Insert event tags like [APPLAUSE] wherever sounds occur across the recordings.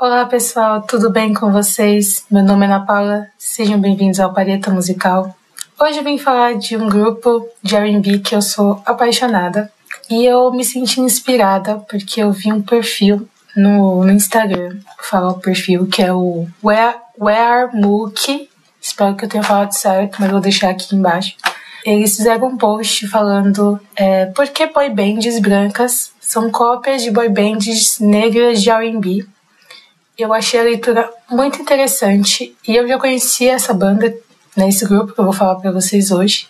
Olá pessoal, tudo bem com vocês? Meu nome é Ana Paula, sejam bem-vindos ao Paleta Musical. Hoje eu vim falar de um grupo de R&B que eu sou apaixonada e eu me senti inspirada porque eu vi um perfil no, no Instagram, vou falar o perfil que é o Where, Where espero que eu tenha falado certo, mas vou deixar aqui embaixo. Eles fizeram um post falando é, por que boy bands brancas são cópias de boy bands negras de R&B eu achei a leitura muito interessante e eu já conhecia essa banda, né, esse grupo que eu vou falar para vocês hoje.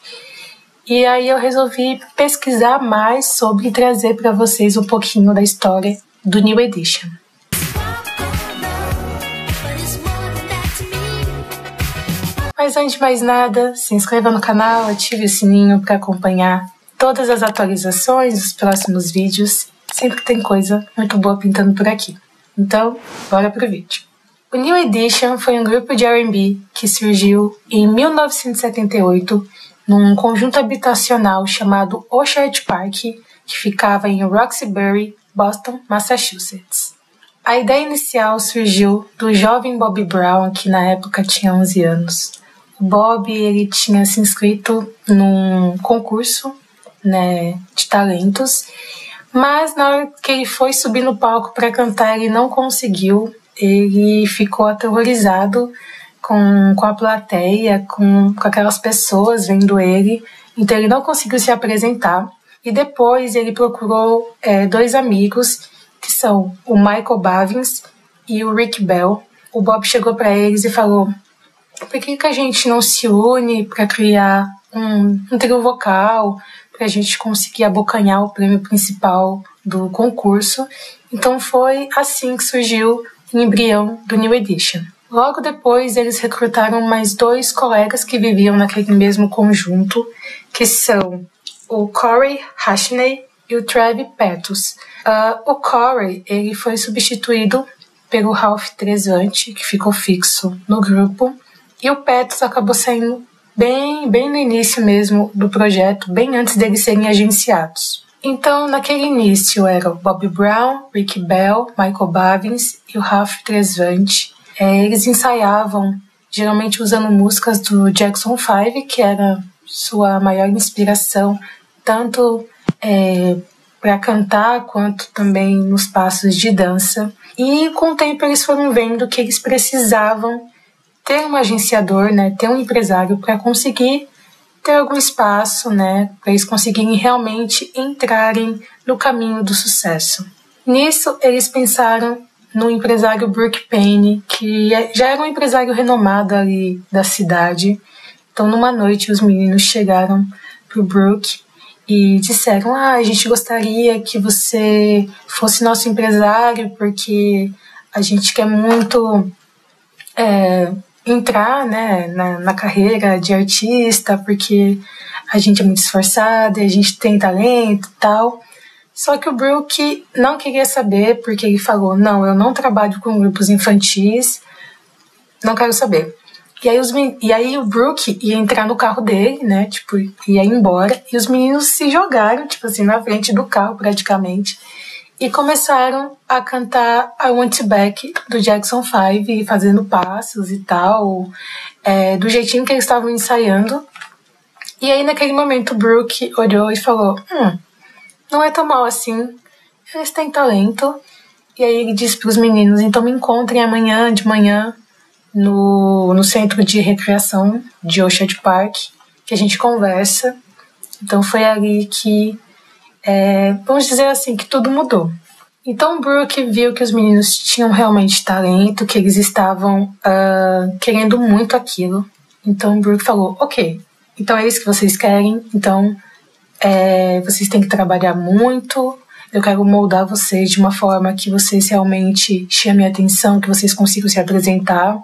E aí eu resolvi pesquisar mais sobre trazer para vocês um pouquinho da história do New Edition. Mas antes de mais nada, se inscreva no canal, ative o sininho para acompanhar todas as atualizações dos próximos vídeos. Sempre tem coisa muito boa pintando por aqui. Então, bora pro vídeo. O New Edition foi um grupo de R&B que surgiu em 1978 num conjunto habitacional chamado Orchard Park, que ficava em Roxbury, Boston, Massachusetts. A ideia inicial surgiu do jovem Bob Brown, que na época tinha 11 anos. O Bob ele tinha se inscrito num concurso né, de talentos mas na hora que ele foi subir no palco para cantar, ele não conseguiu. Ele ficou aterrorizado com, com a plateia, com, com aquelas pessoas vendo ele. Então ele não conseguiu se apresentar. E depois ele procurou é, dois amigos, que são o Michael Bavins e o Rick Bell. O Bob chegou para eles e falou: por que, que a gente não se une para criar um, um trio vocal? Para a gente conseguir abocanhar o prêmio principal do concurso. Então foi assim que surgiu o embrião do New Edition. Logo depois, eles recrutaram mais dois colegas que viviam naquele mesmo conjunto, que são o Corey Hashney e o Trev Petus. Uh, o Corey ele foi substituído pelo Ralph Tresvante, que ficou fixo no grupo, e o Petus acabou saindo bem, bem no início mesmo do projeto, bem antes deles serem agenciados. Então, naquele início eram Bob Brown, Rick Bell, Michael Bavins e o Ralph Tresvant. É, eles ensaiavam, geralmente usando músicas do Jackson 5, que era sua maior inspiração, tanto é, para cantar quanto também nos passos de dança. E com o tempo eles foram vendo que eles precisavam ter um agenciador, né, ter um empresário para conseguir ter algum espaço, né, para eles conseguirem realmente entrarem no caminho do sucesso. Nisso, eles pensaram no empresário Brooke Payne, que é, já era um empresário renomado ali da cidade. Então, numa noite, os meninos chegaram pro Brooke e disseram: Ah, a gente gostaria que você fosse nosso empresário, porque a gente quer muito é, entrar né, na, na carreira de artista, porque a gente é muito esforçada, a gente tem talento e tal. Só que o Brook não queria saber, porque ele falou: não, eu não trabalho com grupos infantis, não quero saber. E aí, os, e aí o Brook ia entrar no carro dele, né? Tipo, ia embora, e os meninos se jogaram, tipo assim, na frente do carro praticamente e começaram a cantar I Want You Back do Jackson 5, fazendo passos e tal, é, do jeitinho que eles estavam ensaiando. E aí, naquele momento, o Brooke olhou e falou: Hum, não é tão mal assim, eles têm talento. E aí ele disse para os meninos: Então me encontrem amanhã de manhã no, no centro de recreação de Orchard Park, que a gente conversa. Então foi ali que é, vamos dizer assim, que tudo mudou. Então Brooke viu que os meninos tinham realmente talento, que eles estavam uh, querendo muito aquilo. Então Brooke falou: Ok, então é isso que vocês querem, então é, vocês têm que trabalhar muito. Eu quero moldar vocês de uma forma que vocês realmente chamem atenção, que vocês consigam se apresentar.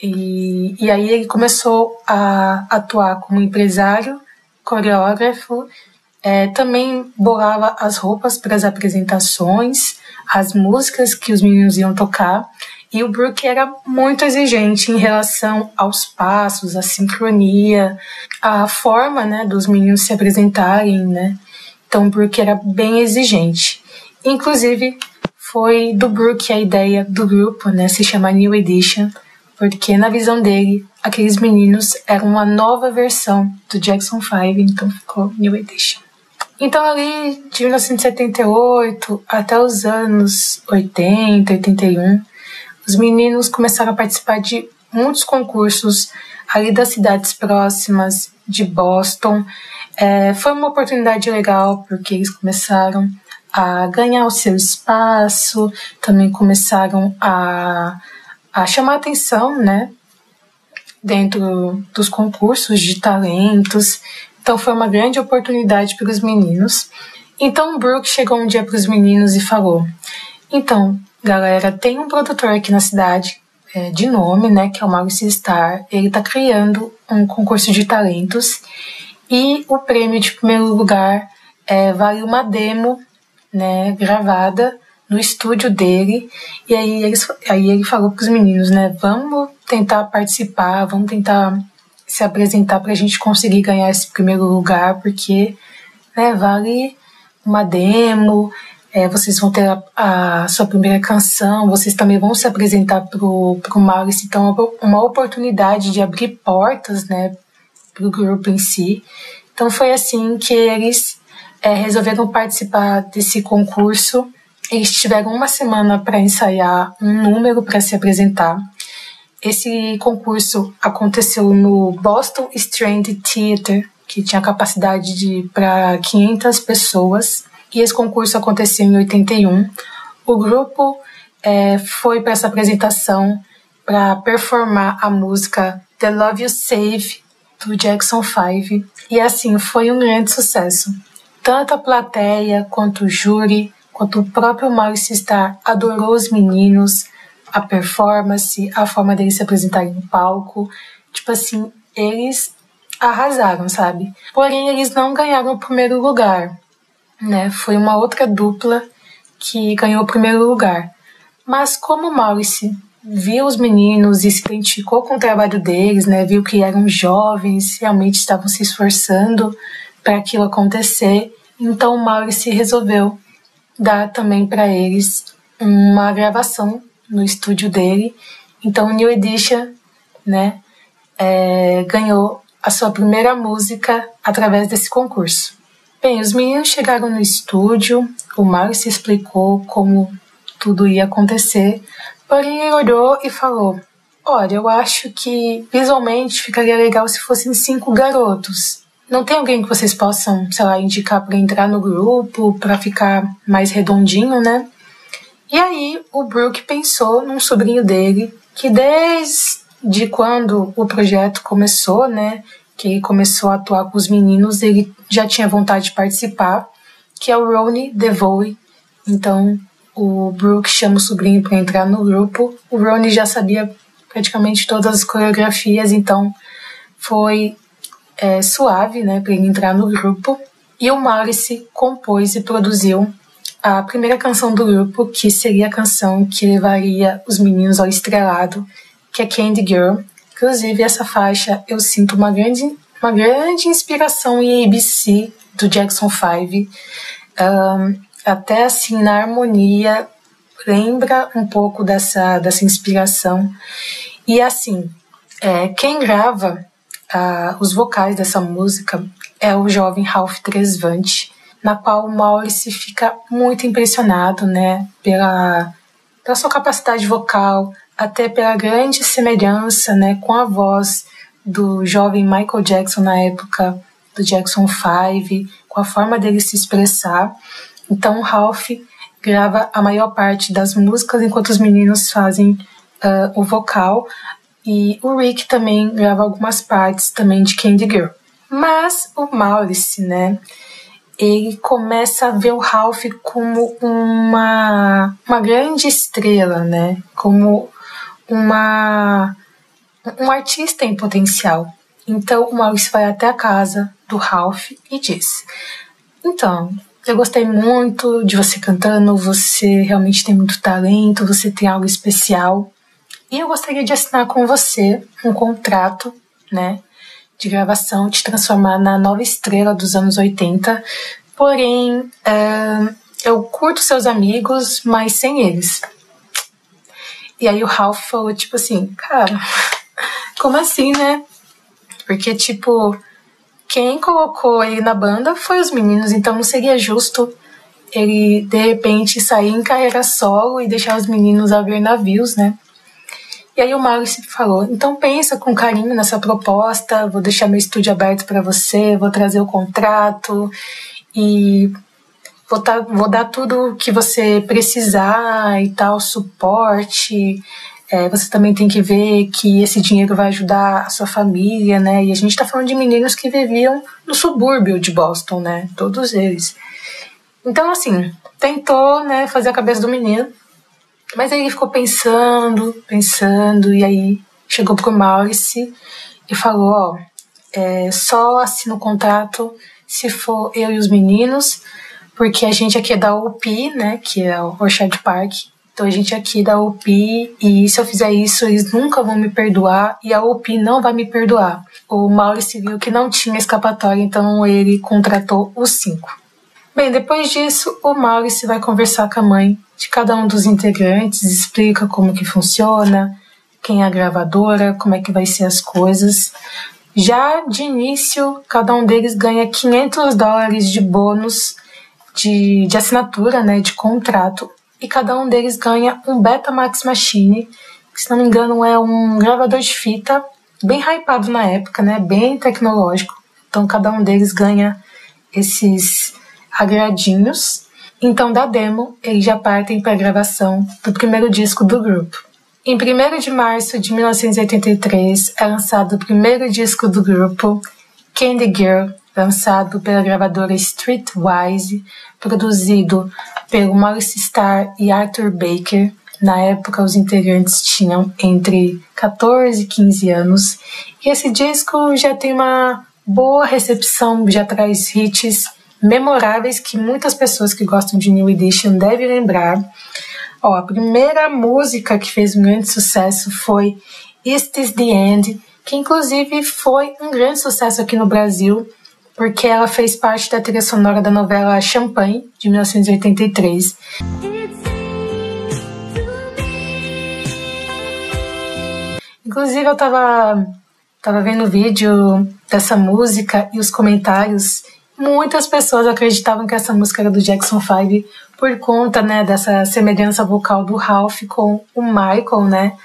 E, e aí ele começou a atuar como empresário, coreógrafo é, também bolava as roupas para as apresentações, as músicas que os meninos iam tocar. E o Brooke era muito exigente em relação aos passos, à sincronia, à forma né, dos meninos se apresentarem. Né? Então o Brooke era bem exigente. Inclusive, foi do Brook a ideia do grupo, né? Se chama New Edition, porque na visão dele, aqueles meninos eram uma nova versão do Jackson 5, então ficou New Edition. Então, ali de 1978 até os anos 80, 81, os meninos começaram a participar de muitos concursos ali das cidades próximas de Boston. É, foi uma oportunidade legal porque eles começaram a ganhar o seu espaço, também começaram a, a chamar atenção, né, dentro dos concursos de talentos. Então foi uma grande oportunidade para os meninos. Então Brooke chegou um dia para os meninos e falou: Então, galera, tem um produtor aqui na cidade, é, de nome, né, que é o Maurice Star. Ele está criando um concurso de talentos e o prêmio de primeiro lugar é, vale uma demo, né, gravada no estúdio dele. E aí, eles, aí ele falou para os meninos, né, vamos tentar participar, vamos tentar se apresentar para a gente conseguir ganhar esse primeiro lugar, porque né, vale uma demo, é, vocês vão ter a, a, sua primeira canção, vocês também vão se apresentar para o Maurício, então é uma oportunidade de abrir portas né, para o grupo em si. Então foi assim que eles é, resolveram participar desse concurso. Eles tiveram uma semana para ensaiar um número para se apresentar. Esse concurso aconteceu no Boston Strand Theatre, que tinha capacidade de para 500 pessoas. E esse concurso aconteceu em 81. O grupo é, foi para essa apresentação para performar a música The Love You Save do Jackson 5. E assim, foi um grande sucesso. Tanto a plateia quanto o júri, quanto o próprio Maurice Starr adorou os meninos a performance, a forma deles se apresentarem no palco. Tipo assim, eles arrasaram, sabe? Porém, eles não ganharam o primeiro lugar, né? Foi uma outra dupla que ganhou o primeiro lugar. Mas como Maurice viu os meninos e se identificou com o trabalho deles, né? Viu que eram jovens, realmente estavam se esforçando para aquilo acontecer. Então Maurice resolveu dar também para eles uma gravação no estúdio dele. Então, New Edition, né, é, ganhou a sua primeira música através desse concurso. Bem, os meninos chegaram no estúdio, o Mario se explicou como tudo ia acontecer, porém ele olhou e falou: Olha, eu acho que visualmente ficaria legal se fossem cinco garotos. Não tem alguém que vocês possam, sei lá, indicar para entrar no grupo, para ficar mais redondinho, né? E aí o Brooke pensou num sobrinho dele que desde quando o projeto começou, né, que ele começou a atuar com os meninos, ele já tinha vontade de participar, que é o Ronnie DeVoe. Então o Brooke chama o sobrinho para entrar no grupo. O Ronnie já sabia praticamente todas as coreografias, então foi é, suave, né, para ele entrar no grupo. E o Maurice compôs e produziu a primeira canção do grupo, que seria a canção que levaria os meninos ao estrelado, que é Candy Girl. Inclusive, essa faixa eu sinto uma grande, uma grande inspiração em ABC do Jackson 5. Um, até assim, na harmonia, lembra um pouco dessa, dessa inspiração. E assim, é, quem grava uh, os vocais dessa música é o jovem Ralph Tresvant na qual o Maurice fica muito impressionado, né, pela, pela sua capacidade vocal, até pela grande semelhança, né, com a voz do jovem Michael Jackson na época do Jackson 5, com a forma dele se expressar. Então, Ralph grava a maior parte das músicas enquanto os meninos fazem uh, o vocal e o Rick também grava algumas partes também de Candy Girl. Mas o Maurice, né, ele começa a ver o Ralph como uma, uma grande estrela, né? Como uma, um artista em potencial. Então o Maurício vai até a casa do Ralph e diz: Então, eu gostei muito de você cantando, você realmente tem muito talento, você tem algo especial. E eu gostaria de assinar com você um contrato, né? De gravação te transformar na nova estrela dos anos 80. Porém, uh, eu curto seus amigos, mas sem eles. E aí o Ralph falou, tipo assim, cara, [LAUGHS] como assim, né? Porque, tipo, quem colocou ele na banda foi os meninos, então não seria justo ele, de repente, sair em carreira solo e deixar os meninos a ver navios, né? E aí o Maurice falou: então pensa com carinho nessa proposta, vou deixar meu estúdio aberto para você, vou trazer o contrato e vou, tá, vou dar tudo que você precisar e tal, suporte. É, você também tem que ver que esse dinheiro vai ajudar a sua família, né? E a gente está falando de meninos que viviam no subúrbio de Boston, né? Todos eles. Então, assim, tentou, né, fazer a cabeça do menino, mas aí ele ficou pensando, pensando, e aí chegou pro Maurice e falou: Ó, é, só assina o contrato se for eu e os meninos, porque a gente aqui é da UP, né, que é o Orchard Park. Então a gente aqui é da UP e se eu fizer isso, eles nunca vão me perdoar e a UP não vai me perdoar. O Maurice viu que não tinha escapatória, então ele contratou os cinco. Bem, depois disso, o Maurice vai conversar com a mãe de cada um dos integrantes, explica como que funciona, quem é a gravadora, como é que vai ser as coisas. Já de início, cada um deles ganha 500 dólares de bônus de, de assinatura, né, de contrato, e cada um deles ganha um Betamax Machine, que se não me engano é um gravador de fita bem hypado na época, né, bem tecnológico. Então cada um deles ganha esses agradinhos. Então, da demo, eles já partem para a gravação do primeiro disco do grupo. Em 1 de março de 1983 é lançado o primeiro disco do grupo, Candy Girl, lançado pela gravadora Streetwise, produzido pelo Maurice Starr e Arthur Baker. Na época, os integrantes tinham entre 14 e 15 anos. E esse disco já tem uma boa recepção, já traz hits memoráveis que muitas pessoas que gostam de New Edition devem lembrar. Ó, a primeira música que fez um grande sucesso foi Is This The End, que inclusive foi um grande sucesso aqui no Brasil, porque ela fez parte da trilha sonora da novela Champagne, de 1983. Inclusive eu tava, tava vendo o vídeo dessa música e os comentários muitas pessoas acreditavam que essa música era do Jackson 5 por conta, né, dessa semelhança vocal do Ralph com o Michael, né?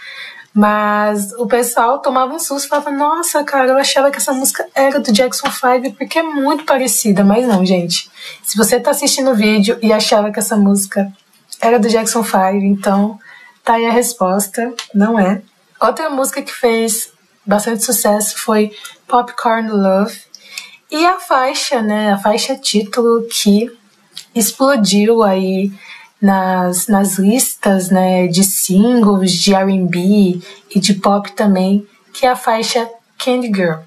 Mas o pessoal tomava um susto e falava: Nossa, cara, eu achava que essa música era do Jackson 5 porque é muito parecida. Mas não, gente. Se você tá assistindo o vídeo e achava que essa música era do Jackson 5, então tá aí a resposta: não é. Outra música que fez bastante sucesso foi Popcorn Love, e a faixa, né, a faixa título que explodiu aí nas, nas listas né, de singles de RB e de pop também, que é a faixa Candy Girl.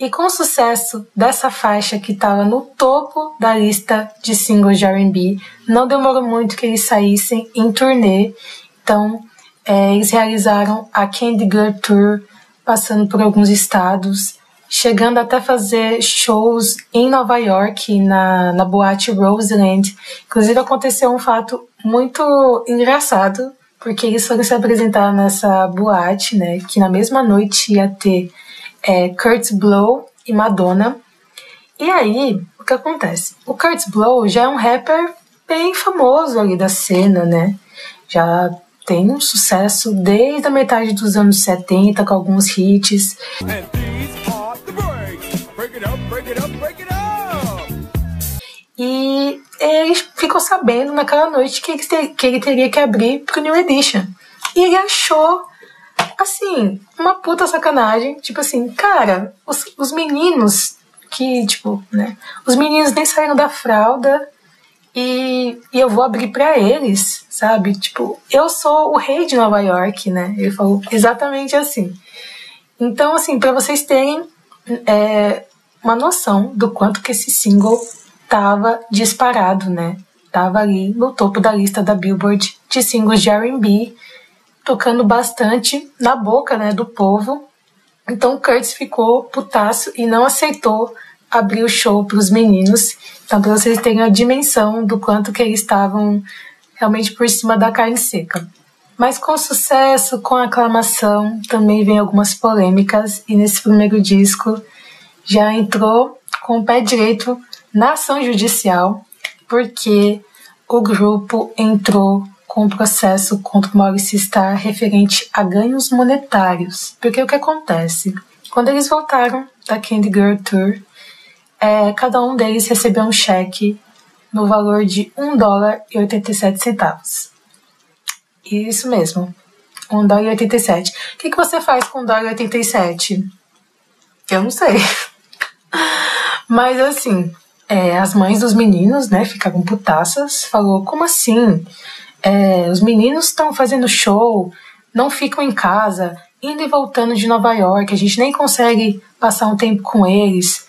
E com o sucesso dessa faixa que estava no topo da lista de singles de RB, não demorou muito que eles saíssem em turnê. Então, é, eles realizaram a Candy Girl Tour, passando por alguns estados, chegando até fazer shows em Nova York, na, na boate Roseland. Inclusive aconteceu um fato muito engraçado, porque eles foram se apresentar nessa boate, né, que na mesma noite ia ter é, Kurt Blow e Madonna. E aí, o que acontece? O Kurt Blow já é um rapper bem famoso ali da cena, né? Já tem um sucesso desde a metade dos anos 70 com alguns hits. E ele ficou sabendo naquela noite que ele, teria que abrir pro New Edition. E ele achou, assim, uma puta sacanagem. Tipo assim, cara, os, os meninos que, tipo, né? Os meninos nem saíram da fralda e, e eu vou abrir para eles, sabe? Tipo, eu sou o rei de Nova York, né? Ele falou exatamente assim. Então, assim, para vocês terem é, uma noção do quanto que esse single tava disparado, né? Tava ali no topo da lista da Billboard de singles de R&B, tocando bastante na boca, né, do povo. Então Curtis ficou putaço e não aceitou abrir o show para os meninos. Então, para vocês terem a dimensão do quanto que eles estavam realmente por cima da carne seca. Mas com sucesso, com aclamação, também vem algumas polêmicas e nesse primeiro disco já entrou com o pé direito na ação judicial, porque o grupo entrou com o processo contra o Maurice Starr referente a ganhos monetários. Porque o que acontece? Quando eles voltaram da Candy Girl Tour, é, cada um deles recebeu um cheque no valor de 1 dólar e 87 centavos. Isso mesmo, 1 dólar e 87. O que, que você faz com 1 dólar e 87? Eu não sei. [LAUGHS] Mas assim, é, as mães dos meninos, né, ficaram putaças, falou, como assim? É, os meninos estão fazendo show, não ficam em casa, indo e voltando de Nova York, a gente nem consegue passar um tempo com eles.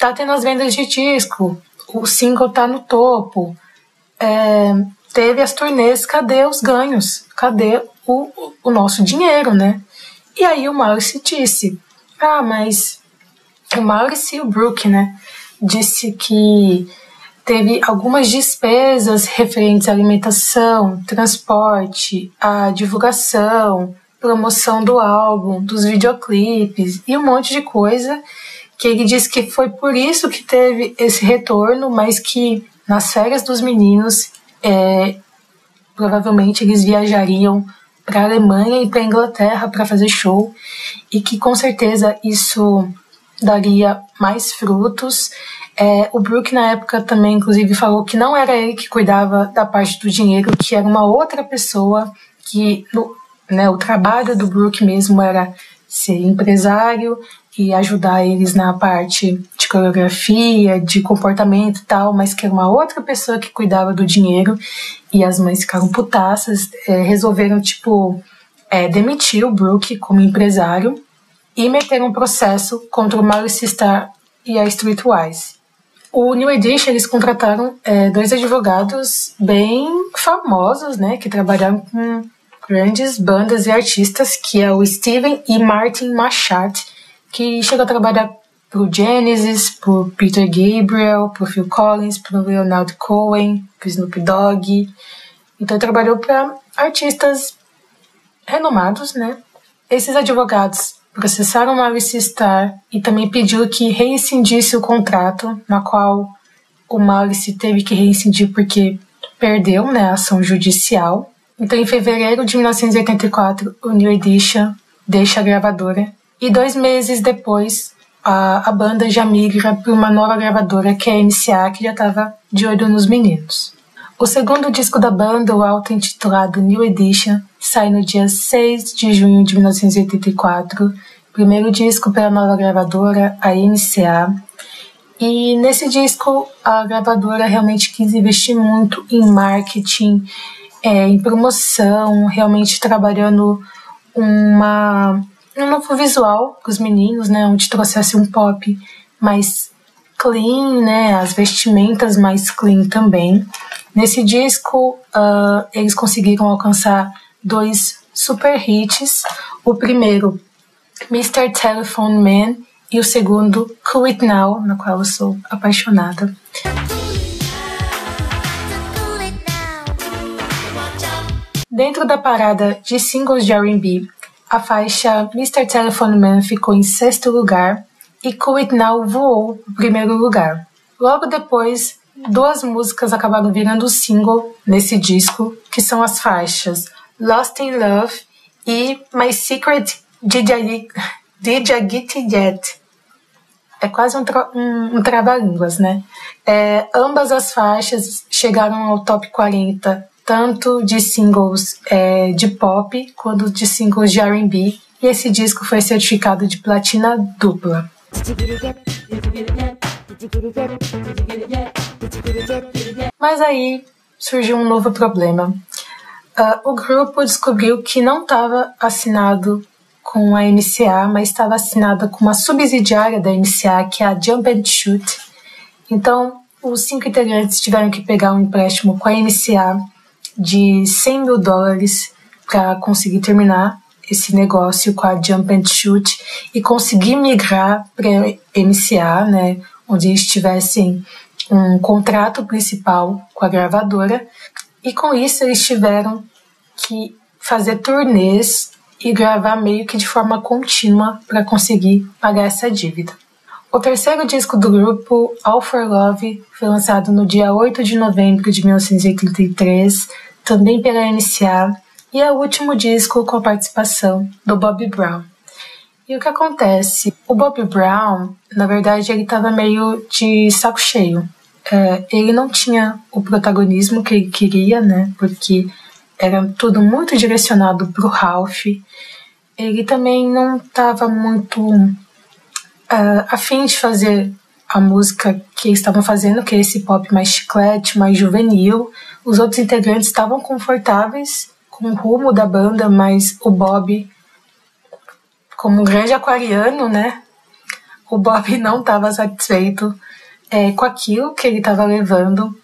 Tá tendo as vendas de disco, o single tá no topo, é, teve as turnês, cadê os ganhos? Cadê o, o nosso dinheiro, né? E aí o Maurice disse, ah, mas o Maurice e o Brooke, né? Disse que teve algumas despesas referentes à alimentação, transporte, à divulgação, promoção do álbum, dos videoclipes e um monte de coisa que ele disse que foi por isso que teve esse retorno, mas que nas férias dos meninos é, provavelmente eles viajariam para a Alemanha e para a Inglaterra para fazer show e que com certeza isso daria mais frutos. É, o Brook, na época, também, inclusive, falou que não era ele que cuidava da parte do dinheiro, que era uma outra pessoa, que no, né, o trabalho do Brook mesmo era ser empresário e ajudar eles na parte de coreografia, de comportamento e tal, mas que era uma outra pessoa que cuidava do dinheiro e as mães ficaram putaças, é, resolveram, tipo, é, demitir o Brook como empresário e meter um processo contra o Maurice Starr e a Streetwise. O New Edition, eles contrataram é, dois advogados bem famosos, né, que trabalharam com grandes bandas e artistas, que é o Steven e Martin Machado, que chegou a trabalhar pro Genesis, pro Peter Gabriel, pro Phil Collins, pro Leonard Cohen, pro Snoop Dogg. Então trabalhou para artistas renomados, né? Esses advogados processaram Maurice Starr e também pediu que reincindisse o contrato, na qual o Maurice teve que reincidir porque perdeu né, a ação judicial. Então, em fevereiro de 1984, o New Edition deixa a gravadora e dois meses depois a, a banda já migra para uma nova gravadora que é a MCA, que já estava de olho nos meninos. O segundo disco da banda, o auto-intitulado New Edition, sai no dia 6 de junho de 1984, primeiro disco pela nova gravadora, a MCA. E nesse disco, a gravadora realmente quis investir muito em marketing, é, em promoção, realmente trabalhando uma, um novo visual para os meninos, né, onde trouxesse um pop mais clean, né, as vestimentas mais clean também. Nesse disco, uh, eles conseguiram alcançar dois super hits. O primeiro, Mr. Telephone Man, e o segundo, Cool It Now, na qual eu sou apaixonada. Dentro da parada de singles de R&B, a faixa Mr. Telephone Man ficou em sexto lugar e Cool It Now voou o primeiro lugar. Logo depois, duas músicas acabaram virando single nesse disco, que são as faixas Lost in Love e My Secret Did I, [LAUGHS] Did I Get Yet. É quase um, tra um, um trava-línguas, né? É, ambas as faixas chegaram ao top 40, tanto de singles é, de pop quanto de singles de R&B, e esse disco foi certificado de platina dupla. Mas aí surgiu um novo problema. Uh, o grupo descobriu que não estava assinado com a MCA, mas estava assinada com uma subsidiária da MCA, que é a Jump and Shoot. Então, os cinco integrantes tiveram que pegar um empréstimo com a MCA de 100 mil dólares para conseguir terminar esse negócio com a Jump and Shoot e conseguir migrar para MCA, né, onde eles tivessem um contrato principal com a gravadora. E com isso eles tiveram que fazer turnês e gravar meio que de forma contínua para conseguir pagar essa dívida. O terceiro disco do grupo, All for Love, foi lançado no dia 8 de novembro de 1983, também pela NCA, e é o último disco com a participação do Bob Brown. E o que acontece? O Bob Brown, na verdade, ele estava meio de saco cheio. É, ele não tinha o protagonismo que ele queria, né? Porque era tudo muito direcionado para o Ralph. Ele também não estava muito uh, afim de fazer a música que eles estavam fazendo, que é esse pop mais chiclete, mais juvenil. Os outros integrantes estavam confortáveis com o rumo da banda, mas o Bob, como um grande aquariano, né? O Bob [LAUGHS] não estava satisfeito é, com aquilo que ele estava levando.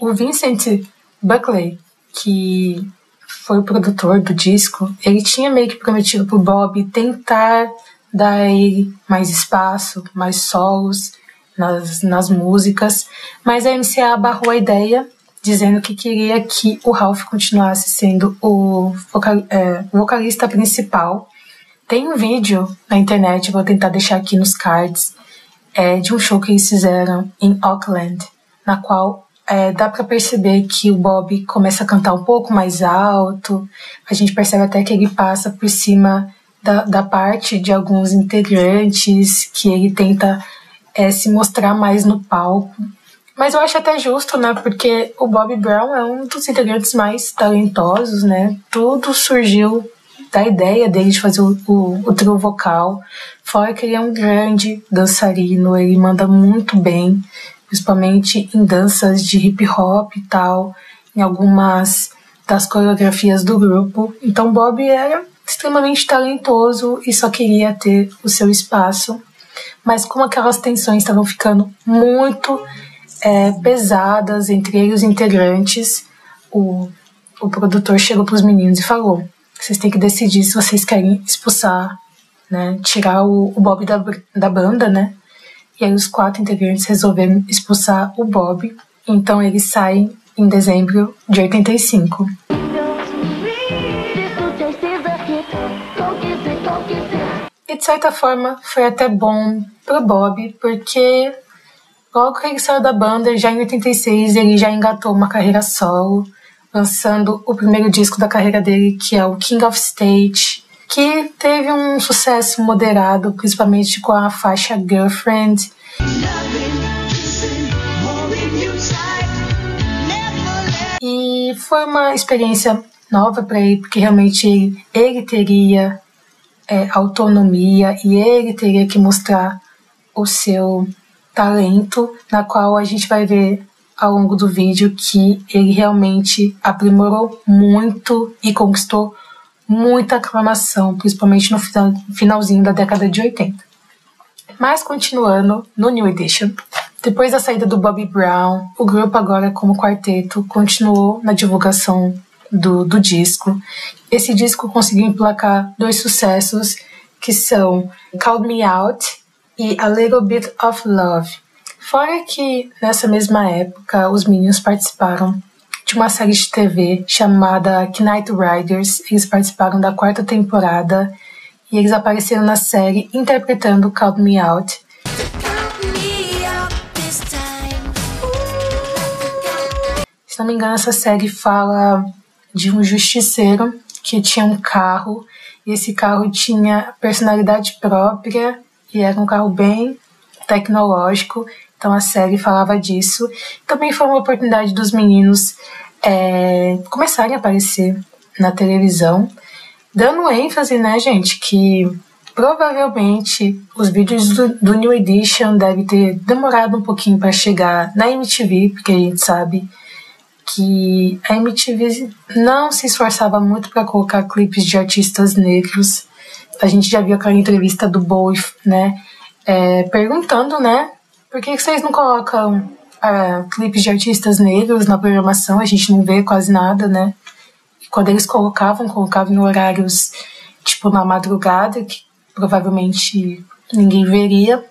O Vincent Buckley, que foi o produtor do disco, ele tinha meio que prometido pro Bob tentar dar a ele mais espaço, mais solos nas, nas músicas, mas a MCA barrou a ideia, dizendo que queria que o Ralph continuasse sendo o é, vocalista principal. Tem um vídeo na internet, vou tentar deixar aqui nos cards, é, de um show que eles fizeram em Auckland, na qual é, dá para perceber que o Bob começa a cantar um pouco mais alto. A gente percebe até que ele passa por cima da, da parte de alguns integrantes, que ele tenta é, se mostrar mais no palco. Mas eu acho até justo, né? Porque o Bob Brown é um dos integrantes mais talentosos, né? Tudo surgiu da ideia dele de fazer o, o, o trio vocal. Fora que ele é um grande dançarino, ele manda muito bem principalmente em danças de hip hop e tal, em algumas das coreografias do grupo. Então Bob era extremamente talentoso e só queria ter o seu espaço. Mas como aquelas tensões estavam ficando muito é, pesadas entre os integrantes, o, o produtor chegou para os meninos e falou: vocês têm que decidir se vocês querem expulsar, né, tirar o, o Bob da, da banda, né, e aí os quatro integrantes resolveram expulsar o Bob, então eles saem em dezembro de 85. E de certa forma foi até bom pro Bob, porque logo que ele saiu da banda, já em 86, ele já engatou uma carreira solo, lançando o primeiro disco da carreira dele, que é o King of State, que teve um sucesso moderado, principalmente com a faixa Girlfriend. E foi uma experiência nova para ele, porque realmente ele, teria é, autonomia e ele teria que mostrar o seu talento, na qual a gente vai ver ao longo do vídeo que ele realmente aprimorou muito e conquistou muita aclamação, principalmente no finalzinho da década de 80. Mas continuando no New Edition, depois da saída do Bobby Brown, o grupo agora como quarteto continuou na divulgação do, do disco. Esse disco conseguiu emplacar dois sucessos que são Call Me Out e A Little Bit of Love. Fora que nessa mesma época os meninos participaram de uma série de TV chamada Knight Riders. Eles participaram da quarta temporada e eles apareceram na série interpretando Count Me Out. Se não me engano, essa série fala de um justiceiro que tinha um carro e esse carro tinha personalidade própria e era um carro bem tecnológico então a série falava disso. Também foi uma oportunidade dos meninos é, começarem a aparecer na televisão, dando ênfase, né, gente, que provavelmente os vídeos do, do New Edition devem ter demorado um pouquinho para chegar na MTV, porque a gente sabe que a MTV não se esforçava muito para colocar clipes de artistas negros. A gente já viu aquela entrevista do Bowie, né, é, perguntando, né, por que, vocês não colocam uh, clipes de artistas negros na programação? A gente não vê quase nada, né? E quando eles colocavam, colocavam em horários tipo na madrugada, que provavelmente ninguém veria.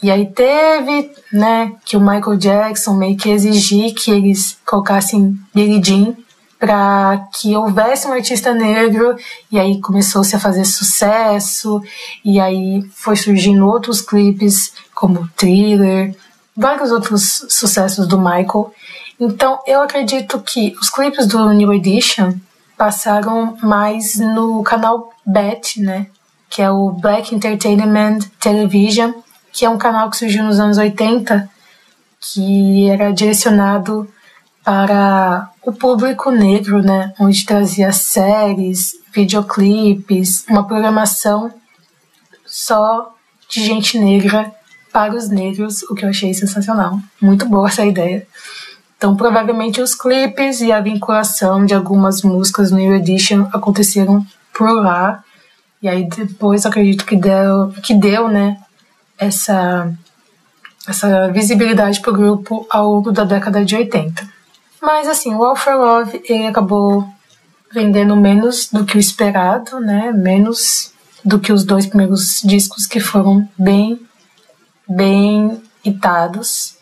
E aí teve, né, que o Michael Jackson meio que exigir que eles colocassem Billie Jean para que houvesse um artista negro e aí começou-se a fazer sucesso e aí foi surgindo outros clipes como Thriller, vários outros sucessos do Michael. Então eu acredito que os clipes do New Edition passaram mais no canal BET, né, que é o Black Entertainment Television, que é um canal que surgiu nos anos 80, que era direcionado para o público negro, né, onde trazia séries, videoclipes, uma programação só de gente negra para os negros, o que eu achei sensacional. Muito boa essa ideia. Então, provavelmente os clipes e a vinculação de algumas músicas no New Edition aconteceram por lá. E aí depois acredito que deu, que deu, né, essa essa visibilidade para o grupo ao longo da década de 80. Mas assim, o All for Love ele acabou vendendo menos do que o esperado, né? Menos do que os dois primeiros discos que foram bem, bem hitados.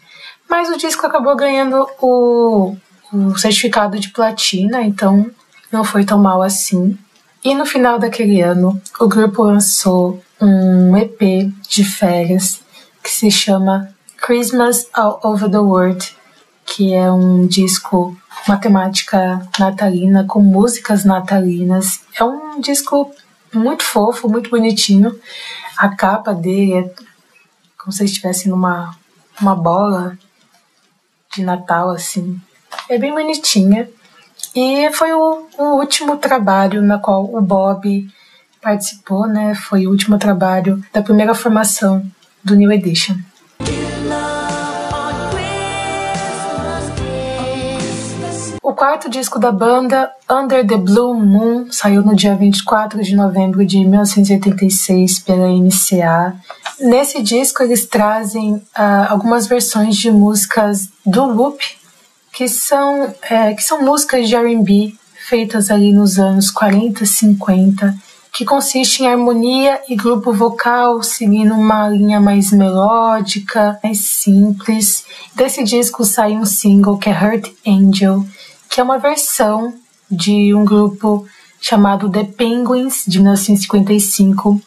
Mas o disco acabou ganhando o, o certificado de platina, então não foi tão mal assim. E no final daquele ano, o grupo lançou um EP de férias que se chama Christmas All Over the World, que é um disco, uma temática natalina com músicas natalinas. É um disco muito fofo, muito bonitinho. A capa dele é como se estivesse numa uma bola de Natal, assim. É bem bonitinha. E foi o, o último trabalho na qual o Bob participou, né? Foi o último trabalho da primeira formação do New Edition. O quarto disco da banda, Under the Blue Moon, saiu no dia 24 de novembro de 1986 pela MCA. Nesse disco eles trazem uh, algumas versões de músicas do Loop, que são, é, que são músicas de R&B feitas ali nos anos 40, 50, que consiste em harmonia e grupo vocal seguindo uma linha mais melódica, mais simples. Desse disco sai um single que é Hurt Angel, que é uma versão de um grupo chamado The Penguins, de 1955.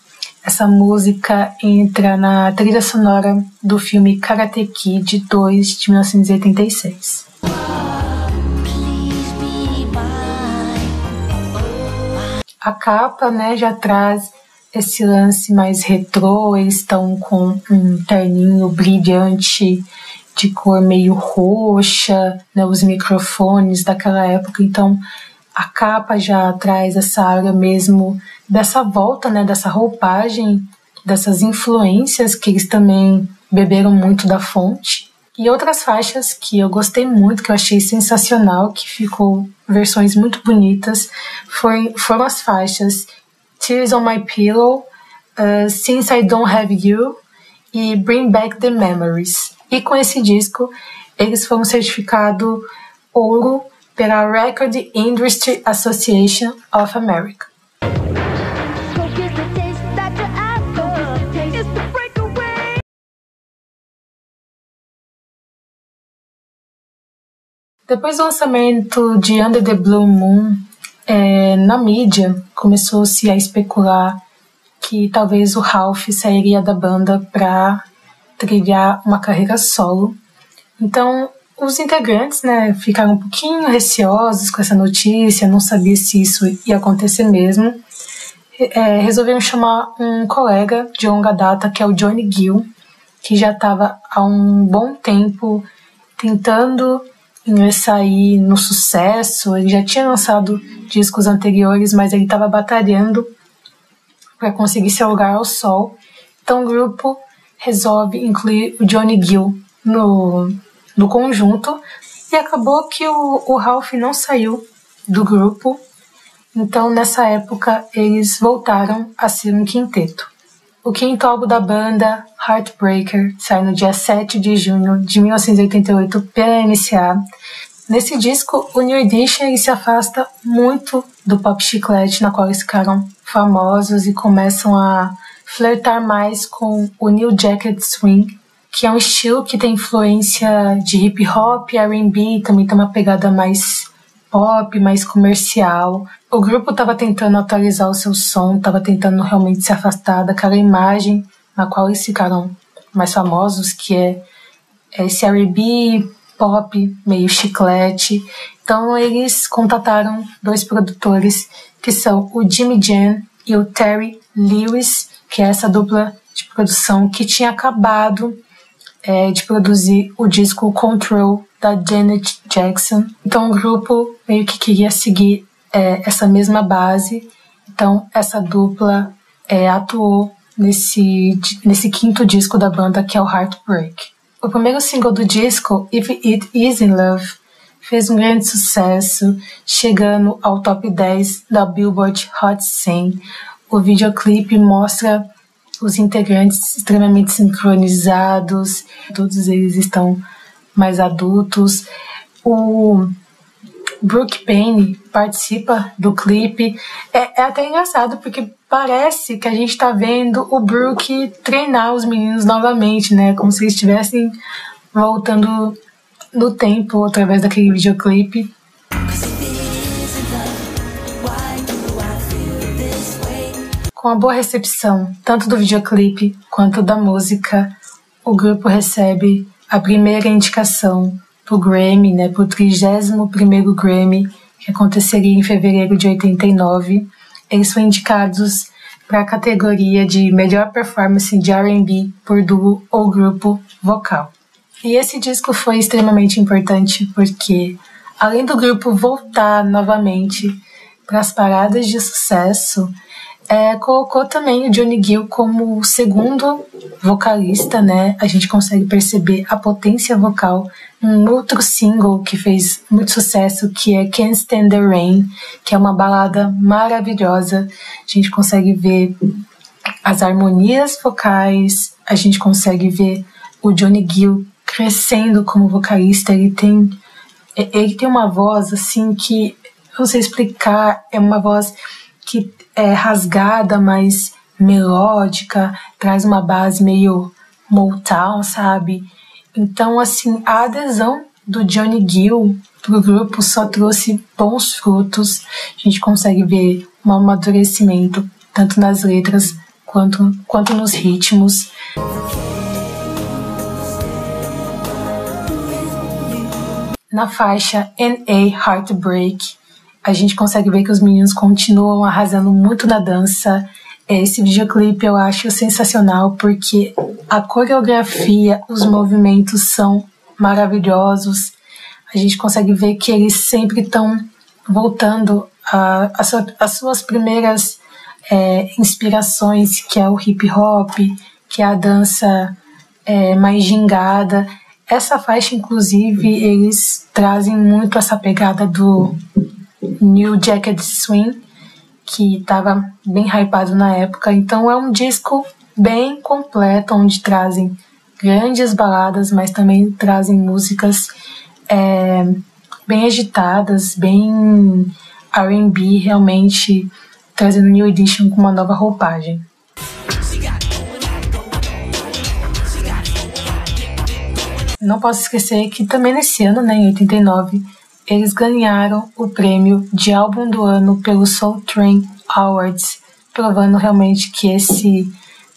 Essa música entra na trilha sonora do filme Karate Kid 2, de 1986. A capa né, já traz esse lance mais retrô, eles estão com um terninho brilhante de cor meio roxa, né, os microfones daquela época, então a capa já traz essa área mesmo dessa volta, né, dessa roupagem, dessas influências que eles também beberam muito da fonte. E outras faixas que eu gostei muito, que eu achei sensacional, que ficou versões muito bonitas, foi, foram as faixas Tears on My Pillow, uh, Since I Don't Have You e Bring Back the Memories. E com esse disco, eles foram certificados ouro pela Record Industry Association of America. Depois do lançamento de Under the Blue Moon, é, na mídia começou-se a especular que talvez o Ralph sairia da banda para trilhar uma carreira solo. Então, os integrantes né, ficaram um pouquinho receosos com essa notícia, não sabia se isso ia acontecer mesmo. É, resolveram chamar um colega de longa data, que é o Johnny Gill, que já estava há um bom tempo tentando ingressar no sucesso. Ele já tinha lançado discos anteriores, mas ele estava batalhando para conseguir seu lugar ao sol. Então o grupo resolve incluir o Johnny Gill no, no conjunto e acabou que o, o Ralph não saiu do grupo. Então nessa época eles voltaram a ser um quinteto. O quinto álbum da banda, Heartbreaker, sai no dia 7 de junho de 1988 pela MCA. Nesse disco, o New Edition se afasta muito do pop chiclete na qual eles ficaram famosos e começam a flertar mais com o New Jacket Swing, que é um estilo que tem influência de hip hop, R&B, também tem uma pegada mais pop, mais comercial. O grupo estava tentando atualizar o seu som, estava tentando realmente se afastar daquela imagem na qual eles ficaram mais famosos, que é esse R&B pop, meio chiclete. Então eles contataram dois produtores que são o Jimmy Jam e o Terry Lewis, que é essa dupla de produção que tinha acabado é, de produzir o disco Control da Janet Jackson. Então o grupo meio que queria seguir é, essa mesma base. Então essa dupla é, atuou nesse, nesse quinto disco da banda que é o Heartbreak. O primeiro single do disco, If It Is In Love, fez um grande sucesso, chegando ao top 10 da Billboard Hot 100. O videoclipe mostra os integrantes extremamente sincronizados, todos eles estão mais adultos. O Brooke Payne participa do clipe. É, é, até engraçado porque parece que a gente está vendo o Brooke treinar os meninos novamente, né? Como se eles estivessem voltando no tempo através daquele videoclipe. Com a boa recepção, tanto do videoclipe quanto da música, o grupo recebe a primeira indicação pro Grammy, né, pro 31º Grammy, que aconteceria em fevereiro de 89. Eles foram indicados para a categoria de melhor performance de R&B por duo ou grupo vocal. E esse disco foi extremamente importante porque, além do grupo voltar novamente para as paradas de sucesso, é, colocou também o Johnny Gill como segundo vocalista, né? A gente consegue perceber a potência vocal um outro single que fez muito sucesso, que é Can't Stand the Rain, que é uma balada maravilhosa. A gente consegue ver as harmonias vocais, a gente consegue ver o Johnny Gill crescendo como vocalista. Ele tem, ele tem uma voz assim que, não sei explicar, é uma voz que é rasgada, mas melódica, traz uma base meio Motown, sabe? Então, assim, a adesão do Johnny Gill pro grupo só trouxe bons frutos. A gente consegue ver um amadurecimento tanto nas letras quanto, quanto nos ritmos. Na faixa NA Heartbreak, a gente consegue ver que os meninos continuam arrasando muito na dança. Esse videoclipe eu acho sensacional porque a coreografia, os movimentos são maravilhosos. A gente consegue ver que eles sempre estão voltando às suas primeiras é, inspirações, que é o hip hop, que é a dança é, mais gingada. Essa faixa, inclusive, eles trazem muito essa pegada do New Jacket Swing, que estava bem hypado na época. Então é um disco bem completo, onde trazem grandes baladas, mas também trazem músicas é, bem agitadas, bem R&B, realmente trazendo New Edition com uma nova roupagem. Não posso esquecer que também nesse ano, né, em 89, eles ganharam o prêmio de álbum do ano pelo Soul Train Awards, provando realmente que esse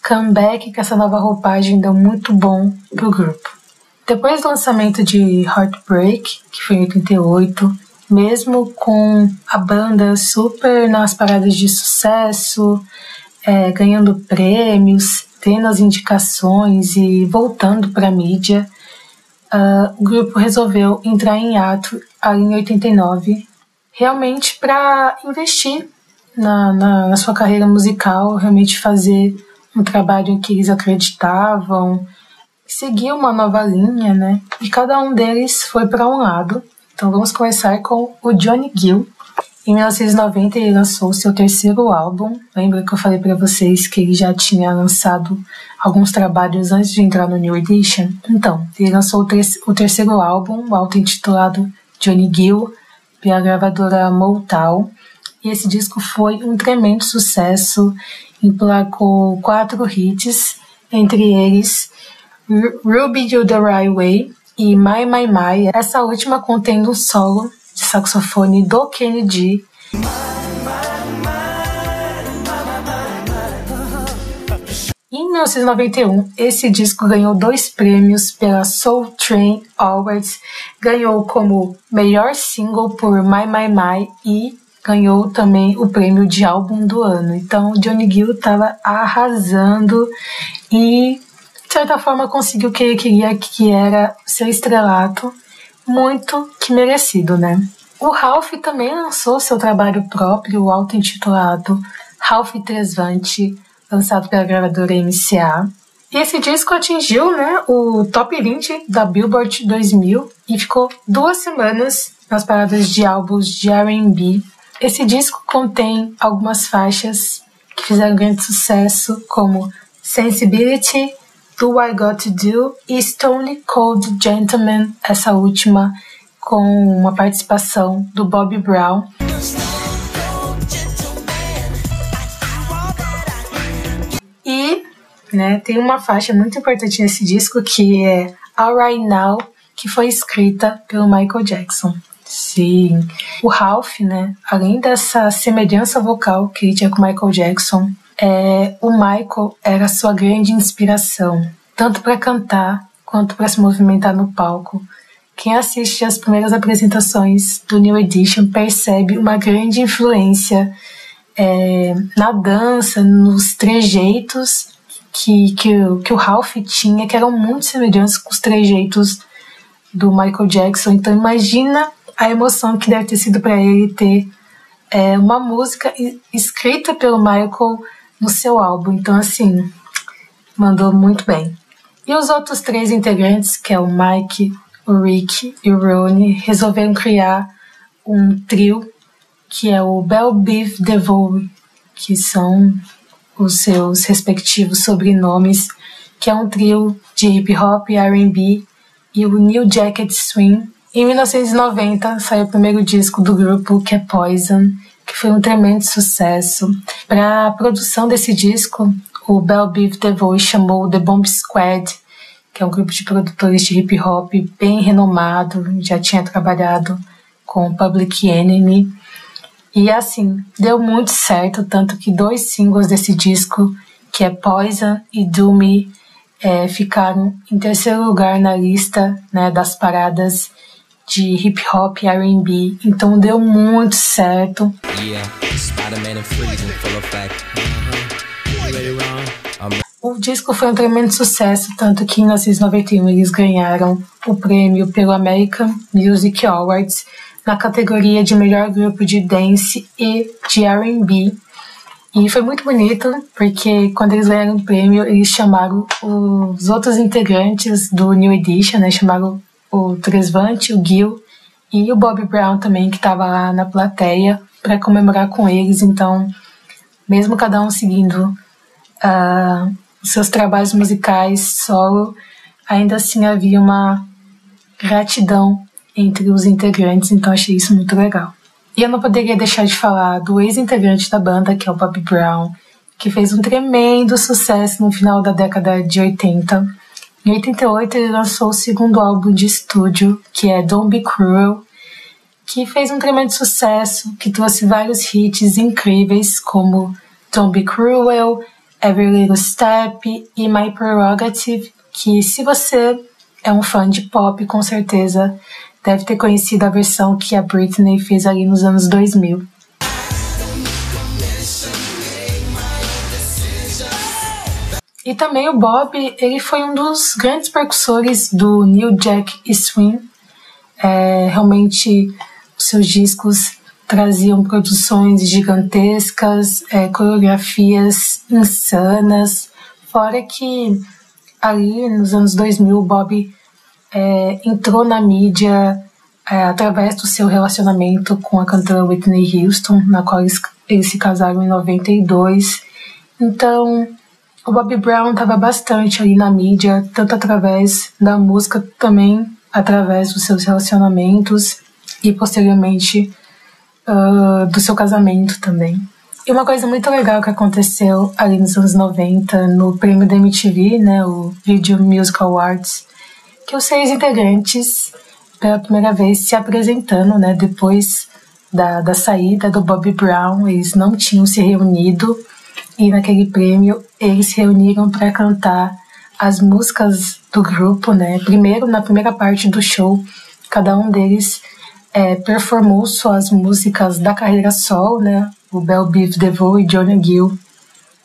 comeback com essa nova roupagem deu muito bom pro grupo. Depois do lançamento de Heartbreak, que foi em 88, mesmo com a banda super nas paradas de sucesso, é, ganhando prêmios, tendo as indicações e voltando para a mídia, uh, o grupo resolveu entrar em ato ali em 89, realmente para investir na, na, na, sua carreira musical, realmente fazer um trabalho em que eles acreditavam, seguir uma nova linha, né? E cada um deles foi para um lado. Então vamos começar com o Johnny Gill. Em 1990 ele lançou seu terceiro álbum. Lembra que eu falei para vocês que ele já tinha lançado alguns trabalhos antes de entrar no New Edition? Então, ele lançou o, o terceiro álbum, o auto-intitulado Johnny Gill, pela gravadora Motown. e esse disco foi um tremendo sucesso, emplacou quatro hits, entre eles Ruby You The Right Way e My My My. Essa última contendo um solo de saxofone do Kennedy. Em 1991, esse disco ganhou dois prêmios pela Soul Train Awards. Ganhou como melhor single por My My My e ganhou também o prêmio de álbum do ano. Então, Johnny Gill estava arrasando e, de certa forma, conseguiu o que ele queria, que era seu estrelato. Muito que merecido, né? O Ralph também lançou seu trabalho próprio, auto-intitulado Ralph Tresvante lançado pela gravadora MCA. E esse disco atingiu né, o top 20 da Billboard 2000 e ficou duas semanas nas paradas de álbuns de R&B. Esse disco contém algumas faixas que fizeram grande sucesso, como Sensibility, Do I Got To Do e Stone Cold Gentleman, essa última com uma participação do Bob Brown. Né? Tem uma faixa muito importante nesse disco que é Alright Now, que foi escrita pelo Michael Jackson. Sim. O Ralph, né? Além dessa semelhança vocal que ele tinha com o Michael Jackson, é, o Michael era sua grande inspiração, tanto para cantar quanto para se movimentar no palco. Quem assiste às primeiras apresentações do New Edition percebe uma grande influência é, na dança, nos trejeitos que, que, que o Ralph tinha, que eram muito semelhantes com os trejeitos do Michael Jackson. Então imagina a emoção que deve ter sido para ele ter é, uma música escrita pelo Michael no seu álbum. Então assim, mandou muito bem. E os outros três integrantes, que é o Mike, o Rick e o Ronnie, resolveram criar um trio que é o Bell Beef DeVoe, que são os seus respectivos sobrenomes, que é um trio de hip hop R&B, e o New Jacket Swing. Em 1990 saiu o primeiro disco do grupo, que é Poison, que foi um tremendo sucesso. Para a produção desse disco, o Bell Beef DeVoe chamou The Bomb Squad, que é um grupo de produtores de hip hop bem renomado, já tinha trabalhado com Public Enemy e assim, deu muito certo, tanto que dois singles desse disco, que é Poison e Do Me, é, ficaram em terceiro lugar na lista né, das paradas de hip hop e R&B. Então deu muito certo. Yeah, o disco foi um tremendo sucesso, tanto que em 1991 eles ganharam o prêmio pelo American Music Awards na categoria de melhor grupo de dance e de R&B. E foi muito bonito, porque quando eles ganharam o prêmio, eles chamaram os outros integrantes do New Edition, né? Chamaram o Tresvante, o Gil e o Bob Brown também, que estava lá na plateia, para comemorar com eles. Então, mesmo cada um seguindo uh, seus trabalhos musicais solo, ainda assim havia uma gratidão entre os integrantes, então achei isso muito legal. E eu não poderia deixar de falar do ex-integrante da banda, que é o Bob Brown, que fez um tremendo sucesso no final da década de 80. Em 88 ele lançou o segundo álbum de estúdio, que é Don't Be Cruel, que fez um tremendo sucesso, que trouxe vários hits incríveis como Don't Be Cruel, Every Little Step e My Prerogative, que se você é um fã de pop, com certeza deve ter conhecido a versão que a Britney fez ali nos anos 2000. E também o Bob, ele foi um dos grandes percussores do New Jack Swing. É, realmente, seus discos traziam produções gigantescas, é, coreografias insanas. Fora que ali nos anos 2000 o Bob é, entrou na mídia é, através do seu relacionamento com a cantora Whitney Houston, na qual eles, eles se casaram em 92. Então, o Bobby Brown estava bastante ali na mídia, tanto através da música, também através dos seus relacionamentos e posteriormente uh, do seu casamento também. E uma coisa muito legal que aconteceu ali nos anos 90, no prêmio da MTV, né, o Video Music Awards, que os seis integrantes, pela primeira vez, se apresentando, né, depois da, da saída do Bob Brown, eles não tinham se reunido, e naquele prêmio eles se reuniram para cantar as músicas do grupo, né, primeiro, na primeira parte do show, cada um deles é, performou suas músicas da carreira solo, né, o Bell Biv DeVoe e Johnny Gill,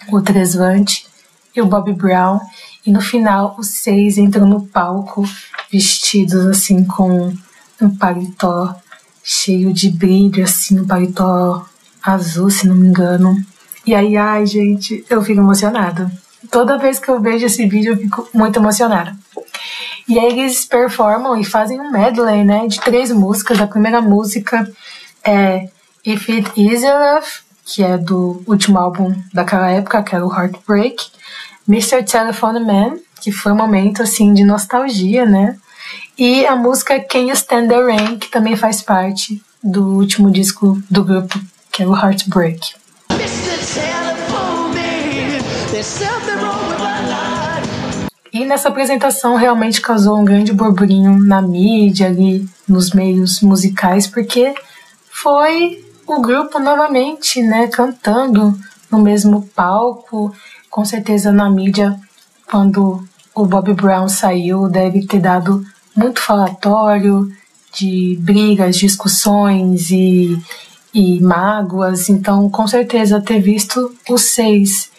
o Tresvante e o Bob Brown. E no final, os seis entram no palco vestidos assim com um paletó cheio de brilho, assim, um paletó azul, se não me engano. E aí, ai, gente, eu fico emocionada. Toda vez que eu vejo esse vídeo, eu fico muito emocionada. E aí eles performam e fazem um medley, né, de três músicas. A primeira música é If It Is Enough, que é do último álbum daquela época, que era o Heartbreak, Mr. Telephone Man, que foi um momento assim de nostalgia, né? E a música Can You Stand the Rain, que também faz parte do último disco do grupo, que é o Heartbreak. E nessa apresentação realmente causou um grande burburinho na mídia ali, nos meios musicais, porque foi o grupo novamente, né, cantando no mesmo palco. Com certeza na mídia, quando o Bob Brown saiu, deve ter dado muito falatório de brigas, discussões e, e mágoas. Então, com certeza, ter visto os seis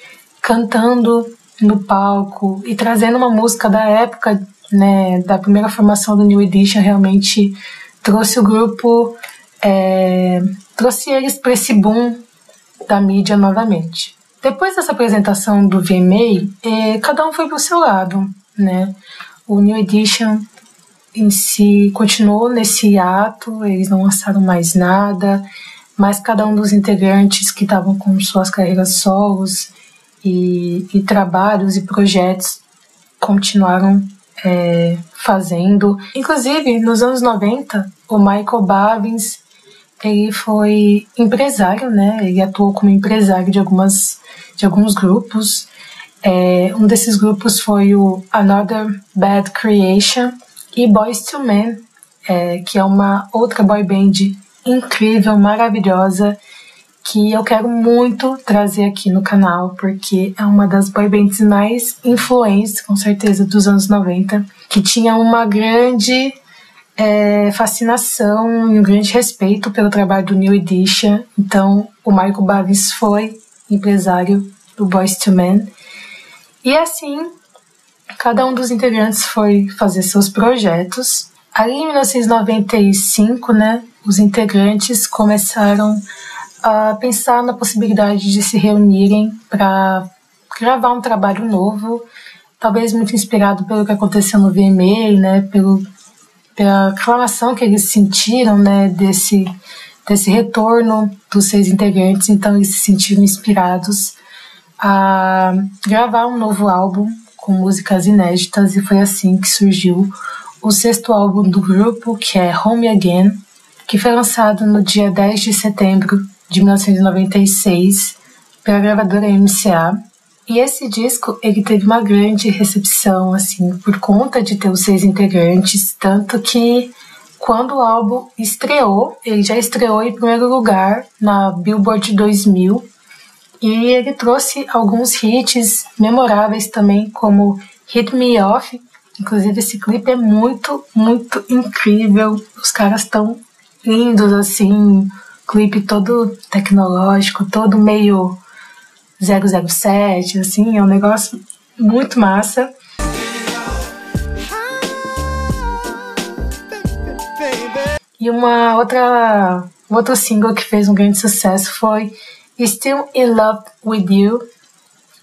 cantando no palco e trazendo uma música da época, né, da primeira formação do New Edition, realmente trouxe o grupo é, trouxe eles para esse boom da mídia novamente. Depois dessa apresentação do VMA, é, cada um foi para o seu lado, né? O New Edition em si continuou nesse ato, eles não lançaram mais nada, mas cada um dos integrantes que estavam com suas carreiras solos e, e trabalhos e projetos continuaram é, fazendo. Inclusive, nos anos 90, o Michael Bavins ele foi empresário, né? Ele atuou como empresário de algumas de alguns grupos. É, um desses grupos foi o Another Bad Creation e Boys to Men, é, que é uma outra boy band incrível, maravilhosa, que eu quero muito trazer aqui no canal, porque é uma das boy bands mais influentes, com certeza, dos anos 90, que tinha uma grande é, fascinação e um grande respeito pelo trabalho do New Edition. Então, o Michael Bavis foi empresário do Boys to Men. E assim, cada um dos integrantes foi fazer seus projetos. Ali em 1995, né, os integrantes começaram a pensar na possibilidade de se reunirem para gravar um trabalho novo, talvez muito inspirado pelo que aconteceu no VMA, né, pelo pela aclamação que eles sentiram, né, desse, desse retorno dos seis integrantes, então eles se sentiram inspirados a gravar um novo álbum com músicas inéditas. E foi assim que surgiu o sexto álbum do grupo, que é Home Again, que foi lançado no dia 10 de setembro de 1996 pela gravadora MCA e esse disco, ele teve uma grande recepção, assim, por conta de ter os seis integrantes, tanto que quando o álbum estreou, ele já estreou em primeiro lugar na Billboard 2000 e ele trouxe alguns hits memoráveis também, como Hit Me Off. Inclusive, esse clipe é muito, muito incrível. Os caras estão lindos, assim, clipe todo tecnológico, todo meio 007, assim, é um negócio muito massa. E uma outra, outro single que fez um grande sucesso foi Still in Love with You,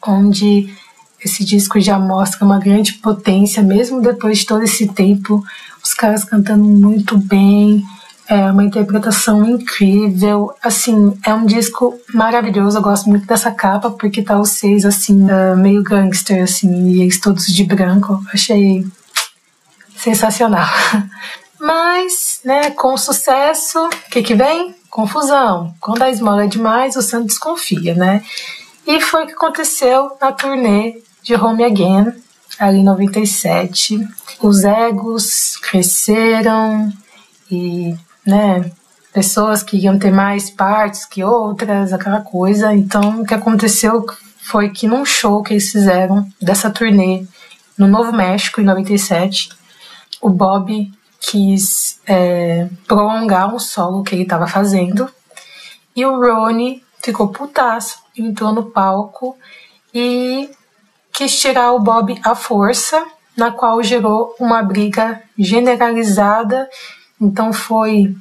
onde esse disco já mostra uma grande potência, mesmo depois de todo esse tempo, os caras cantando muito bem, é uma interpretação incrível. Assim, é um disco maravilhoso. Eu gosto muito dessa capa porque tá os seis, assim, uh, meio gangster, assim, e eles todos de branco. Achei sensacional. [LAUGHS] Mas né, com sucesso, o que que vem? Confusão. Quando a esmola é demais, o santo desconfia, né? E foi o que aconteceu na turnê de Home Again, ali em 97. Os egos cresceram e, né, pessoas que iam ter mais partes que outras, aquela coisa. Então, o que aconteceu foi que num show que eles fizeram dessa turnê no Novo México, em 97, o Bob quis é, prolongar um solo que ele estava fazendo e o Ronnie ficou putaço, entrou no palco e quis tirar o Bob à força, na qual gerou uma briga generalizada. Então foi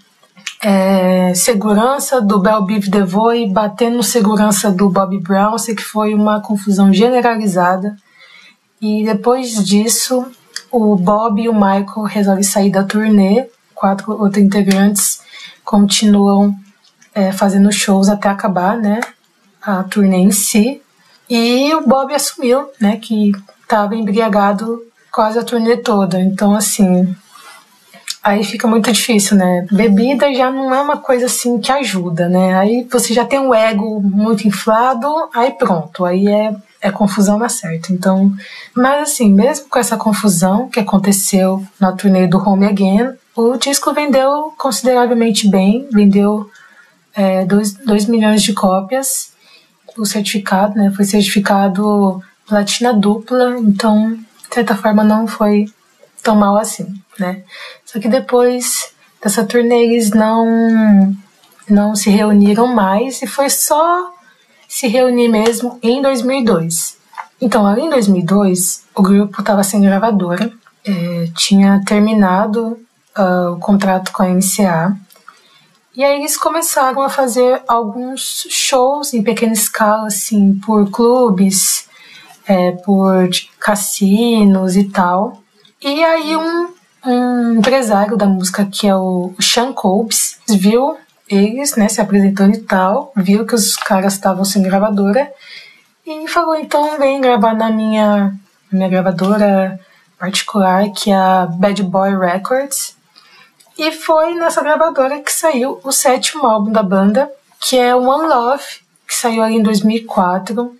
é, segurança do Bell Biv DeVoe batendo segurança do Bob Brown, sei que foi uma confusão generalizada. E depois disso, o Bob e o Michael resolvem sair da turnê, quatro outros integrantes continuam é, fazendo shows até acabar, né, a turnê em si. E o Bob assumiu, né, que estava embriagado quase a turnê toda. Então, assim, aí fica muito difícil, né? Bebida já não é uma coisa assim que ajuda, né? Aí você já tem um ego muito inflado, aí pronto, aí é, é confusão na certa. Então, mas assim, mesmo com essa confusão que aconteceu na turnê do Home Again, o disco vendeu consideravelmente bem, vendeu 2 é, milhões de cópias. O certificado, né? Foi certificado platina dupla, então, de certa forma, não foi tão mal assim, né? Só que depois dessa turnê eles não não se reuniram mais e foi só se reunir mesmo em 2002. Então, ali em 2002, o grupo estava sem gravadora, é, tinha terminado uh, o contrato com a MCA e aí eles começaram a fazer alguns shows em pequena escala, assim, por clubes, é, por cassinos e tal. E aí um, um empresário da música, que é o Sean Combs, viu eles, né, se apresentando e tal, viu que os caras estavam sem gravadora e falou, então vem gravar na minha, minha gravadora particular, que é a Bad Boy Records. E foi nessa gravadora que saiu o sétimo álbum da banda, que é One Love, que saiu ali em 2004.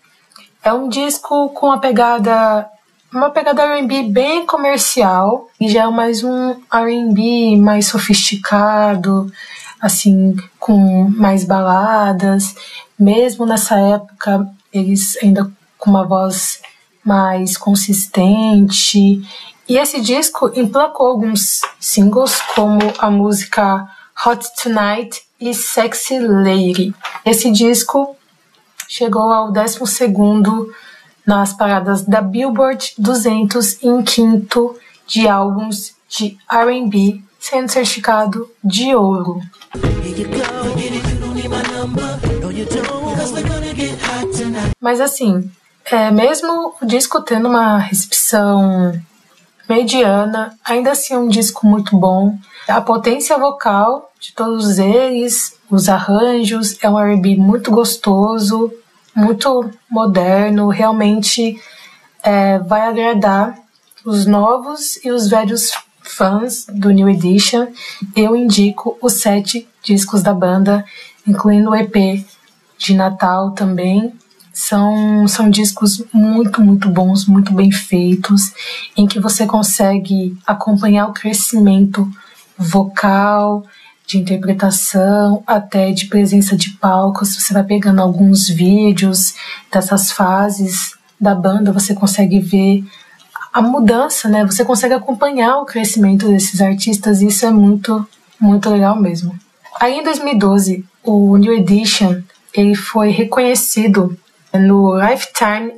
É um disco com uma pegada uma pegada R&B bem comercial e já é mais um R&B mais sofisticado, assim, com mais baladas. Mesmo nessa época, eles ainda com uma voz mais consistente. E esse disco emplacou alguns singles, como a música Hot Tonight e Sexy Lady. Esse disco chegou ao 12 segundo nas paradas da Billboard 200 em quinto de álbuns de R&B, sendo certificado de ouro. Mas assim, é, mesmo o disco tendo uma recepção mediana, ainda assim é um disco muito bom. A potência vocal de todos eles, os arranjos, é um R&B muito gostoso, muito moderno, realmente é, vai agradar os novos e os velhos fãs do New Edition. Eu indico os sete discos da banda, incluindo o EP de Natal também. São, são discos muito, muito bons, muito bem feitos, em que você consegue acompanhar o crescimento vocal, de interpretação, até de presença de palcos. Você vai pegando alguns vídeos dessas fases da banda, você consegue ver a mudança, né? Você consegue acompanhar o crescimento desses artistas e isso é muito, muito legal mesmo. Aí em 2012, o New Edition ele foi reconhecido no Lifetime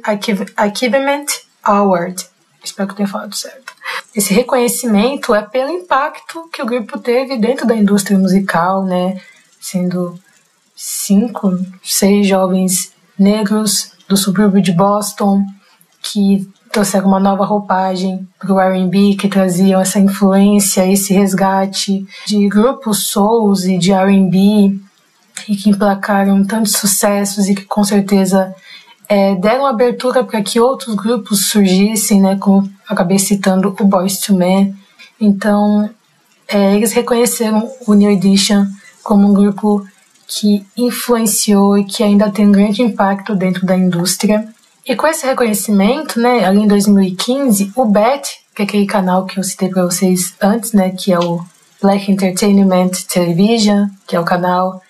Achievement Award. Espero que eu tenha falado certo. Esse reconhecimento é pelo impacto que o grupo teve dentro da indústria musical, né? Sendo cinco, seis jovens negros do subúrbio de Boston que trouxeram uma nova roupagem para o R&B, que traziam essa influência, esse resgate de grupos souls e de R&B e que emplacaram tantos sucessos e que com certeza é, deram abertura para que outros grupos surgissem, né, como acabei citando o Boys to Men. Então, é, eles reconheceram o New Edition como um grupo que influenciou e que ainda tem um grande impacto dentro da indústria. E com esse reconhecimento, né, ali em 2015, o BET, que é aquele canal que eu citei para vocês antes, né, que é o Black Entertainment Television, que é o canal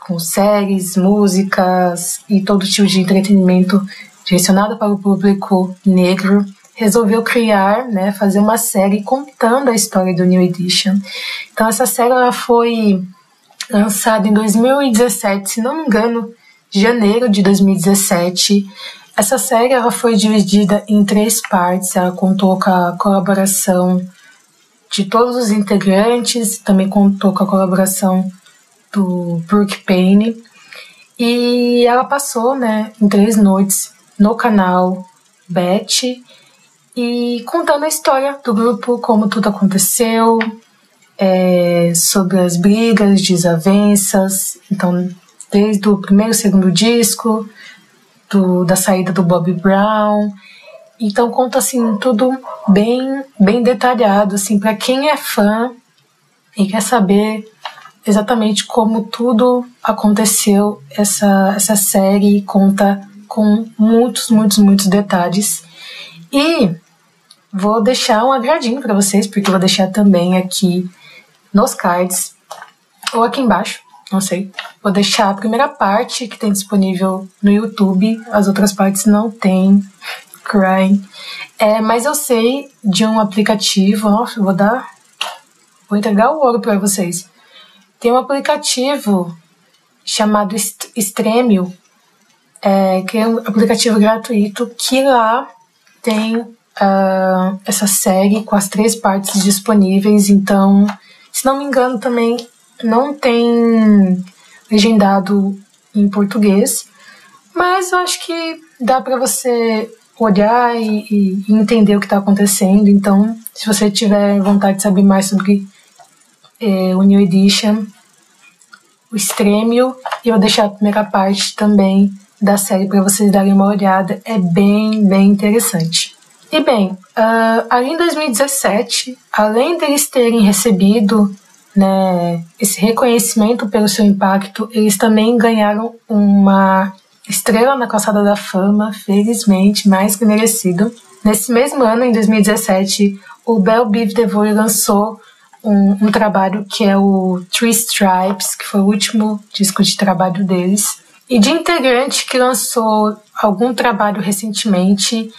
com séries, músicas e todo tipo de entretenimento direcionado para o público negro, resolveu criar, né, fazer uma série contando a história do New Edition. Então essa série ela foi lançada em 2017, se não me engano, janeiro de 2017. Essa série ela foi dividida em três partes. Ela contou com a colaboração de todos os integrantes, também contou com a colaboração do Brooke Payne. E ela passou né, em três noites no canal Beth e contando a história do grupo, como tudo aconteceu, é, sobre as brigas, desavenças. Então, desde o primeiro e segundo disco, do, da saída do Bob Brown. Então conta assim tudo bem bem detalhado assim para quem é fã e quer saber exatamente como tudo aconteceu essa essa série conta com muitos muitos muitos detalhes e vou deixar um agradinho para vocês porque vou deixar também aqui nos cards ou aqui embaixo não sei. Vou deixar a primeira parte que tem disponível no YouTube, as outras partes não tem. Crying. É, mas eu sei de um aplicativo, nossa, vou dar. Vou entregar o ouro para vocês. Tem um aplicativo chamado Stremio, é, que é um aplicativo gratuito, que lá tem uh, essa série com as três partes disponíveis. Então, se não me engano, também não tem legendado em português, mas eu acho que dá para você olhar e, e, entender o que está acontecendo. Então, se você tiver vontade de saber mais sobre é, o New Edition, o Stremio, eu vou deixar a primeira parte também da série para vocês darem uma olhada. É bem, bem interessante. E bem, uh, ali em 2017, além deles terem recebido né, esse reconhecimento pelo seu impacto, eles também ganharam uma estrela na calçada da fama, felizmente, mais que merecido. Nesse mesmo ano, em 2017, o Bell Biv DeVoe lançou um, um, trabalho que é o Three Stripes, que foi o último disco de trabalho deles. E de integrante que lançou algum trabalho recentemente,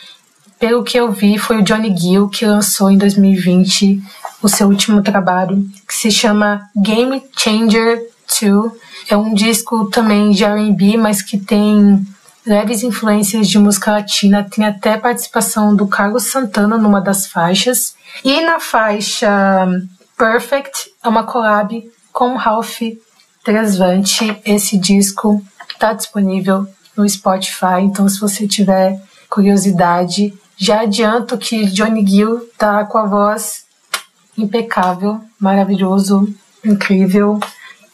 pelo que eu vi, foi o Johnny Gill, que lançou em 2020 o seu último trabalho, que se chama Game Changer 2. É um disco também de R&B, mas que tem leves influências de música latina, tem até participação do Carlos Santana numa das faixas. E na faixa Perfect é uma collab com Ralph Tresvante. Esse disco está disponível no Spotify, então se você tiver curiosidade, já adianto que Johnny Gill tá com a voz impecável, maravilhoso, incrível.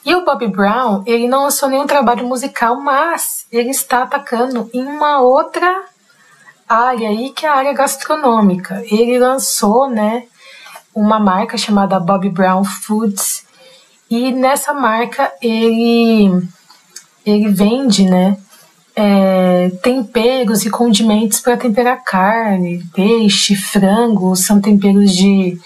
E o Bob Brown, ele não lançou nenhum trabalho musical, mas ele está atacando em uma outra área aí, que é a área gastronômica. Ele lançou, né, uma marca chamada Bob Brown Foods, e nessa marca ele ele vende, né, é, temperos e condimentos para temperar carne, peixe, frango, são temperos de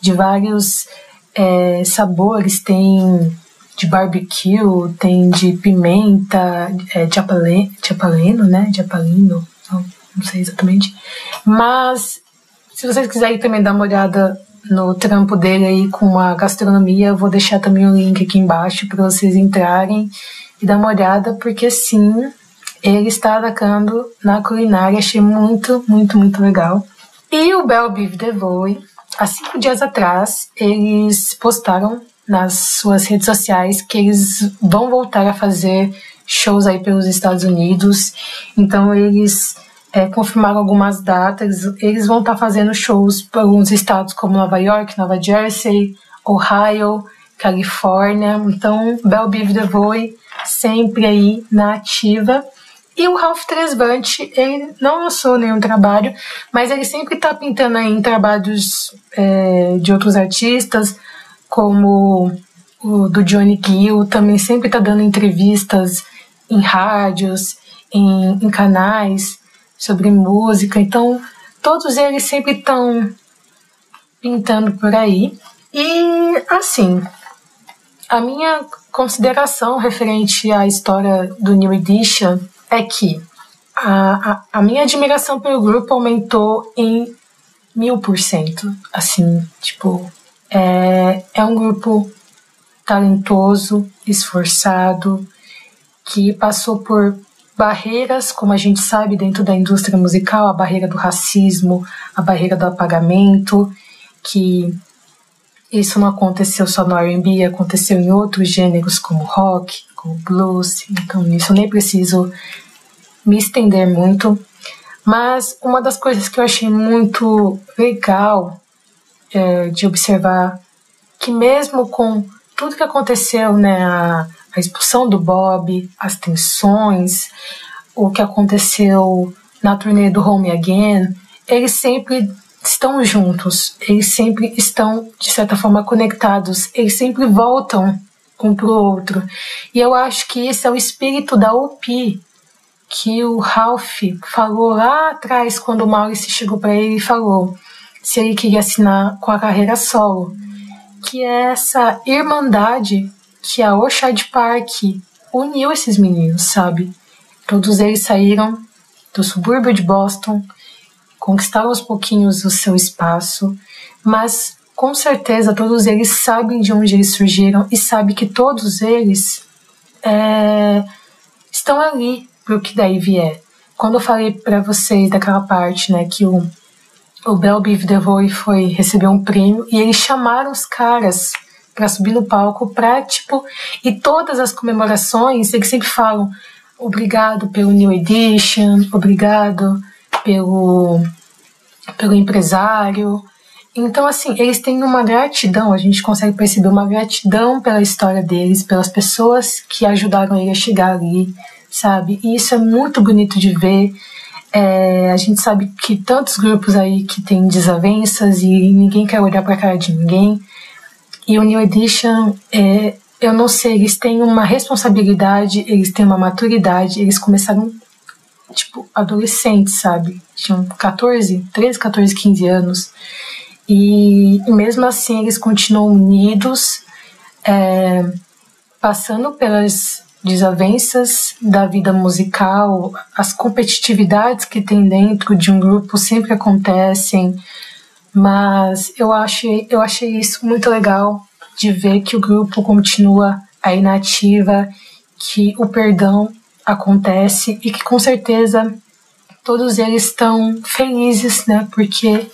de vários é, sabores, tem de barbecue, tem de pimenta, é, de, apaleno, de apaleno, né? De apalino, não, não sei exatamente. Mas se vocês quiserem também dar uma olhada no trampo dele aí com a gastronomia, eu vou deixar também o link aqui embaixo para vocês entrarem e dar uma olhada, porque sim, ele está atacando na culinária, achei muito, muito, muito legal. E o Bell Beef Devoe há cinco dias atrás, eles postaram nas suas redes sociais que eles vão voltar a fazer shows aí pelos Estados Unidos. Então eles é, confirmaram algumas datas. Eles vão estar fazendo shows para alguns estados como Nova York, Nova Jersey, Ohio, Califórnia. Então Bell Biv DeVoe sempre aí na ativa. E o Ralph Tresvante, ele não lançou nenhum trabalho, mas ele sempre está pintando aí em trabalhos é, de outros artistas. como o do Johnny Gill, também sempre está dando entrevistas em rádios, em, em canais sobre música. Então, todos eles sempre estão pintando por aí. E, assim, a minha consideração referente à história do New Edition é que a, a, a minha admiração pelo grupo aumentou em mil por cento. Assim, tipo, é, é um grupo talentoso, esforçado, que passou por barreiras, como a gente sabe, dentro da indústria musical, a barreira do racismo, a barreira do apagamento, que isso não aconteceu só no R&B, aconteceu em outros gêneros como rock, como blues, então nisso nem preciso me estender muito. Mas uma das coisas que eu achei muito legal é, de observar que mesmo com tudo que aconteceu, né, a, a expulsão do Bob, as tensões, o que aconteceu na turnê do Home Again, eles sempre estão juntos, eles sempre estão, de certa forma, conectados, eles sempre voltam um para o outro. E eu acho que esse é o espírito da UP que o Ralph falou lá atrás, quando o Maurice chegou para ele e falou se ele queria assinar com a carreira solo, que é essa irmandade que a Orchard Park uniu esses meninos, sabe? Todos eles saíram do subúrbio de Boston, conquistaram aos pouquinhos o seu espaço, mas com certeza todos eles sabem de onde eles surgiram e sabem que todos eles é, estão ali para o que daí vier. Quando eu falei para vocês daquela parte, né, que o, o Bell Biv DeVoe foi receber um prêmio e eles chamaram os caras para subir no palco para tipo e todas as comemorações eles sempre falam obrigado pelo New Edition, obrigado pelo pelo empresário. Então assim, eles têm uma gratidão, a gente consegue perceber uma gratidão pela história deles, pelas pessoas que ajudaram ele a chegar ali, sabe? E isso é muito bonito de ver. É, a gente sabe que tantos grupos aí que têm desavenças e ninguém quer olhar para a cara de ninguém. E o New Edition, é, eu não sei, eles têm uma responsabilidade, eles têm uma maturidade, eles começaram, tipo, adolescentes, sabe? Tinham 14, 13, 14, 15 anos. E, mesmo assim eles continuam unidos, é, passando pelas desavenças da vida musical, as competitividades que tem dentro de um grupo sempre acontecem, mas eu achei, eu achei isso muito legal de ver que o grupo continua aí na ativa, que o perdão acontece e que com certeza todos eles estão felizes, né? Porque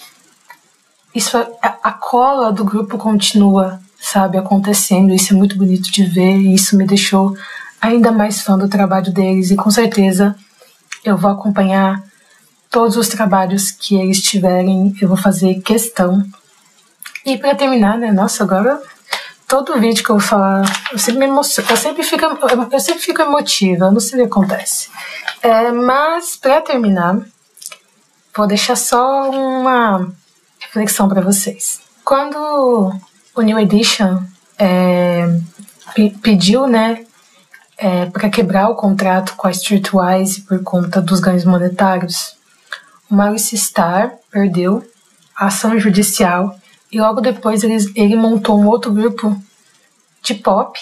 isso a cola do grupo continua, sabe, acontecendo. Isso é muito bonito de ver e isso me deixou ainda mais fã do trabalho deles e com certeza eu vou acompanhar todos os trabalhos que eles tiverem, eu vou fazer questão. E para terminar, né, nossa, agora todo vídeo que eu falar, eu sempre me emociono, eu sempre fico, eu sempre fico emotiva, não sei o que acontece. É, mas para terminar, vou deixar só uma reflexão para vocês. Quando o New Edition é, pediu, né, é, para quebrar o contrato com a Streetwise por conta dos ganhos monetários, Maurice Starr perdeu a ação judicial e logo depois ele, ele montou um outro grupo de pop,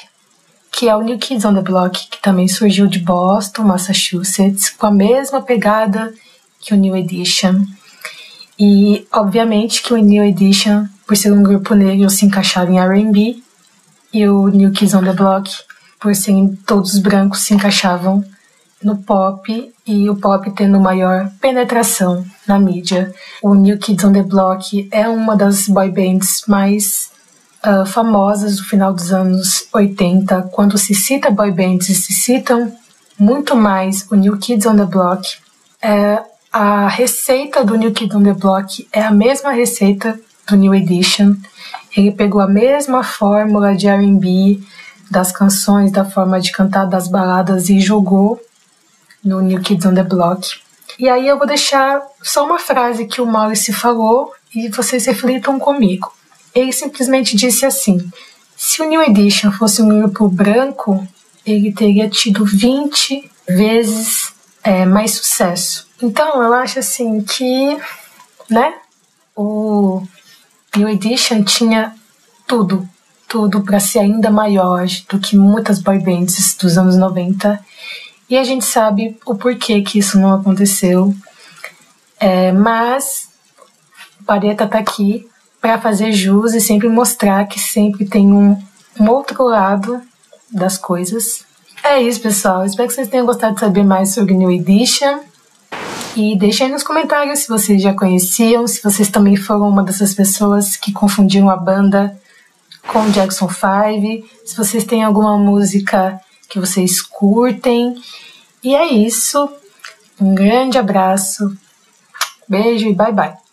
que é o New Kids on the Block, que também surgiu de Boston, Massachusetts, com a mesma pegada que o New Edition. E obviamente que o New Edition, por ser um grupo negro, se encaixava em R&B, e o New Kids on the Block por serem todos brancos, se encaixavam no pop e o pop tendo maior penetração na mídia. O New Kids on the Block é uma das boy bands mais uh, famosas do final dos anos 80. Quando se cita boy bands, se citam muito mais o New Kids on the Block. É, a receita do New Kids on the Block é a mesma receita do New Edition. Ele pegou a mesma fórmula de R&B, das canções, da forma de cantar das baladas e jogou no New Kids on the Block. E aí eu vou deixar só uma frase que o Maurice falou e vocês reflitam comigo. ele simplesmente disse assim: se o New Edition fosse um grupo branco, ele teria tido 20 vezes é, mais sucesso. Então eu acho assim que, né, o New Edition tinha tudo, tudo para ser ainda maior do que muitas boy bands dos anos 90. E a gente sabe o porquê que isso não aconteceu. É, mas o Pareta tá aqui para fazer jus e sempre mostrar que sempre tem um, um outro lado das coisas. É isso, pessoal. Espero que vocês tenham gostado de saber mais sobre New Edition. E deixem aí nos comentários se vocês já conheciam, se vocês também foram uma dessas pessoas que confundiram a banda com Jackson 5, se vocês têm alguma música que vocês curtem. E é isso. Um grande abraço. Beijo e bye bye.